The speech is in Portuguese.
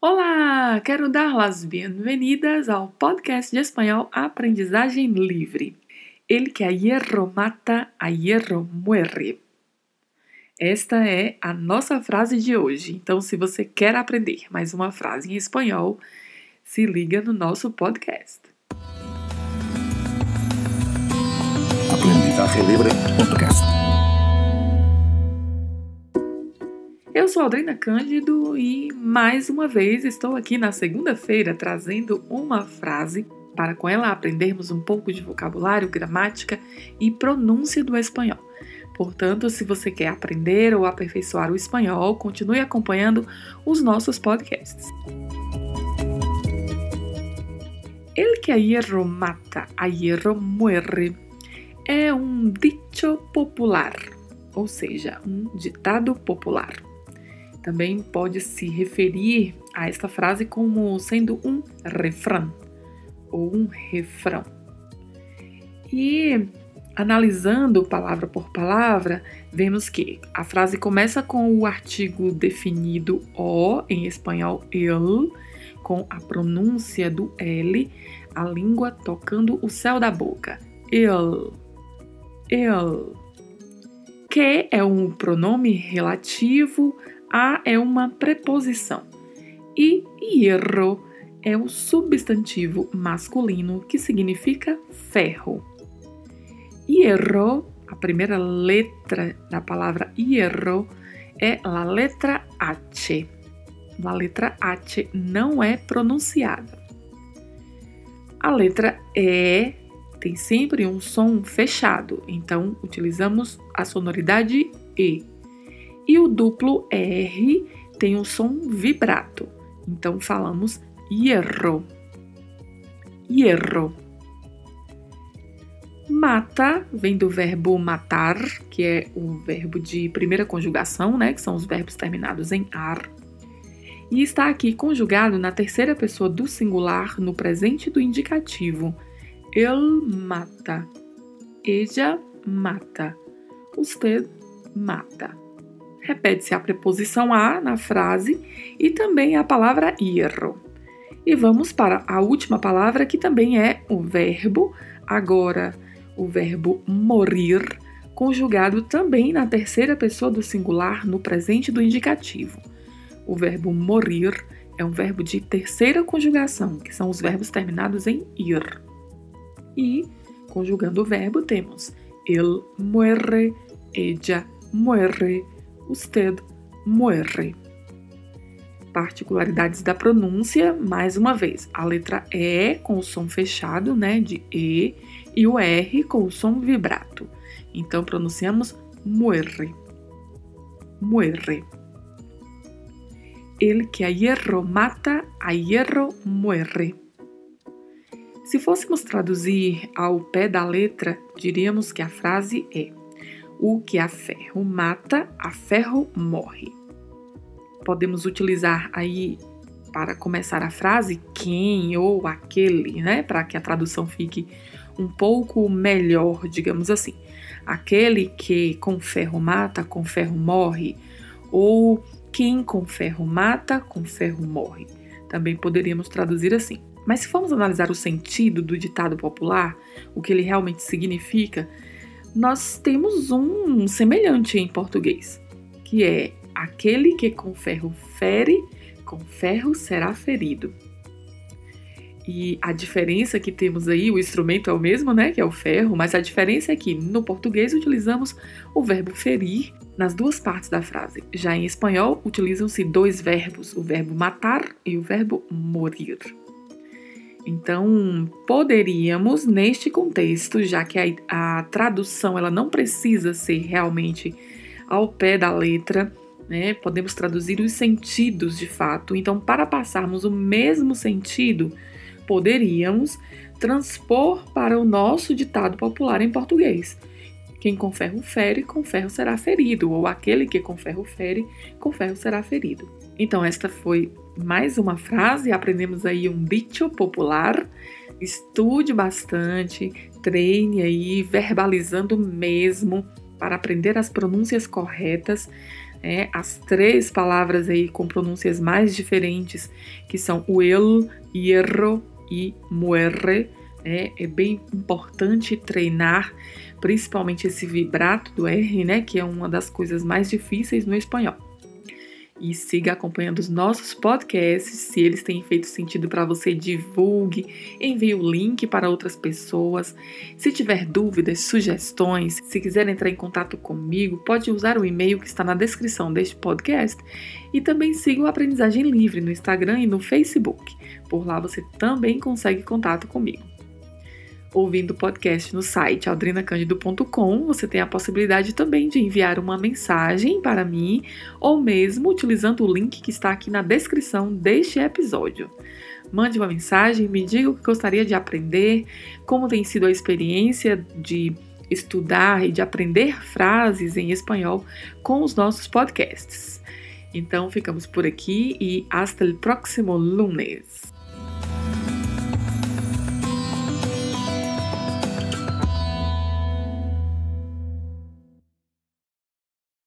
Olá! Quero dar as bem-vindas ao podcast de espanhol Aprendizagem Livre. El que a hierro mata, a hierro muere. Esta é a nossa frase de hoje. Então, se você quer aprender mais uma frase em espanhol, se liga no nosso podcast. Aprendizagem Livre Podcast. Eu sou Aldrina Cândido e mais uma vez estou aqui na segunda-feira trazendo uma frase para com ela aprendermos um pouco de vocabulário, gramática e pronúncia do espanhol. Portanto, se você quer aprender ou aperfeiçoar o espanhol, continue acompanhando os nossos podcasts. El que a hierro mata, a hierro muere é um dicho popular, ou seja, um ditado popular. Também pode se referir a esta frase como sendo um refrão ou um refrão. E analisando palavra por palavra, vemos que a frase começa com o artigo definido o em espanhol el, com a pronúncia do L, a língua tocando o céu da boca. El, el. Que é um pronome relativo a é uma preposição e hierro é o substantivo masculino que significa ferro. Hierro, a primeira letra da palavra hierro é a letra H. A letra H não é pronunciada. A letra E tem sempre um som fechado, então utilizamos a sonoridade E. E o duplo R tem um som vibrato. Então falamos hierro. Hierro. Mata vem do verbo matar, que é o verbo de primeira conjugação, né, que são os verbos terminados em ar. E está aqui conjugado na terceira pessoa do singular no presente do indicativo. Ele mata. Ella mata. Usted mata repete-se a preposição a na frase e também a palavra hierro. E vamos para a última palavra, que também é o verbo, agora o verbo morir, conjugado também na terceira pessoa do singular no presente do indicativo. O verbo morir é um verbo de terceira conjugação, que são os verbos terminados em ir. E, conjugando o verbo, temos ele muere, ella muere, usted muere. Particularidades da pronúncia, mais uma vez, a letra E com o som fechado, né, de E, e o R com o som vibrato. Então pronunciamos muere. Muere. El que a hierro mata, a hierro muere. Se fôssemos traduzir ao pé da letra, diríamos que a frase é: o que a ferro mata, a ferro morre. Podemos utilizar aí para começar a frase quem ou aquele, né, para que a tradução fique um pouco melhor, digamos assim. Aquele que com ferro mata, com ferro morre, ou quem com ferro mata, com ferro morre. Também poderíamos traduzir assim. Mas se formos analisar o sentido do ditado popular, o que ele realmente significa, nós temos um semelhante em português, que é aquele que com ferro fere, com ferro será ferido. E a diferença que temos aí, o instrumento é o mesmo, né, que é o ferro, mas a diferença é que no português utilizamos o verbo ferir nas duas partes da frase. Já em espanhol utilizam-se dois verbos, o verbo matar e o verbo morir. Então, poderíamos, neste contexto, já que a, a, tradução ela não precisa ser realmente ao pé da letra, né? Podemos traduzir os sentidos de fato. Então, para passarmos o mesmo sentido, poderíamos transpor para o nosso ditado popular em português. Quem com ferro fere, com ferro será ferido, ou aquele que com ferro fere, com ferro será ferido. Então, esta foi mais uma frase, aprendemos aí um dicho popular. Estude bastante, treine aí, verbalizando mesmo para aprender as pronúncias corretas é, as três palavras aí com pronúncias mais diferentes, que são o el, hierro e muere. É, é bem importante treinar, principalmente esse vibrato do R, né, que é uma das coisas mais difíceis no espanhol e siga acompanhando os nossos podcasts. Se eles têm feito sentido para você, divulgue, envie o link para outras pessoas. Se tiver dúvidas, sugestões, se quiser entrar em contato comigo, pode usar o e-mail que está na descrição deste podcast e também siga o Aprendizagem Livre no Instagram e no Facebook. Por lá você também consegue contato comigo ouvindo o podcast no site aldrinacandido.com, você tem a possibilidade também de enviar uma mensagem para mim ou mesmo utilizando o link que está aqui na descrição deste episódio. Mande uma mensagem, me diga o que gostaria de aprender, como tem sido a experiência de estudar e de aprender frases em espanhol com os nossos podcasts. Então ficamos por aqui e hasta o próximo lunes.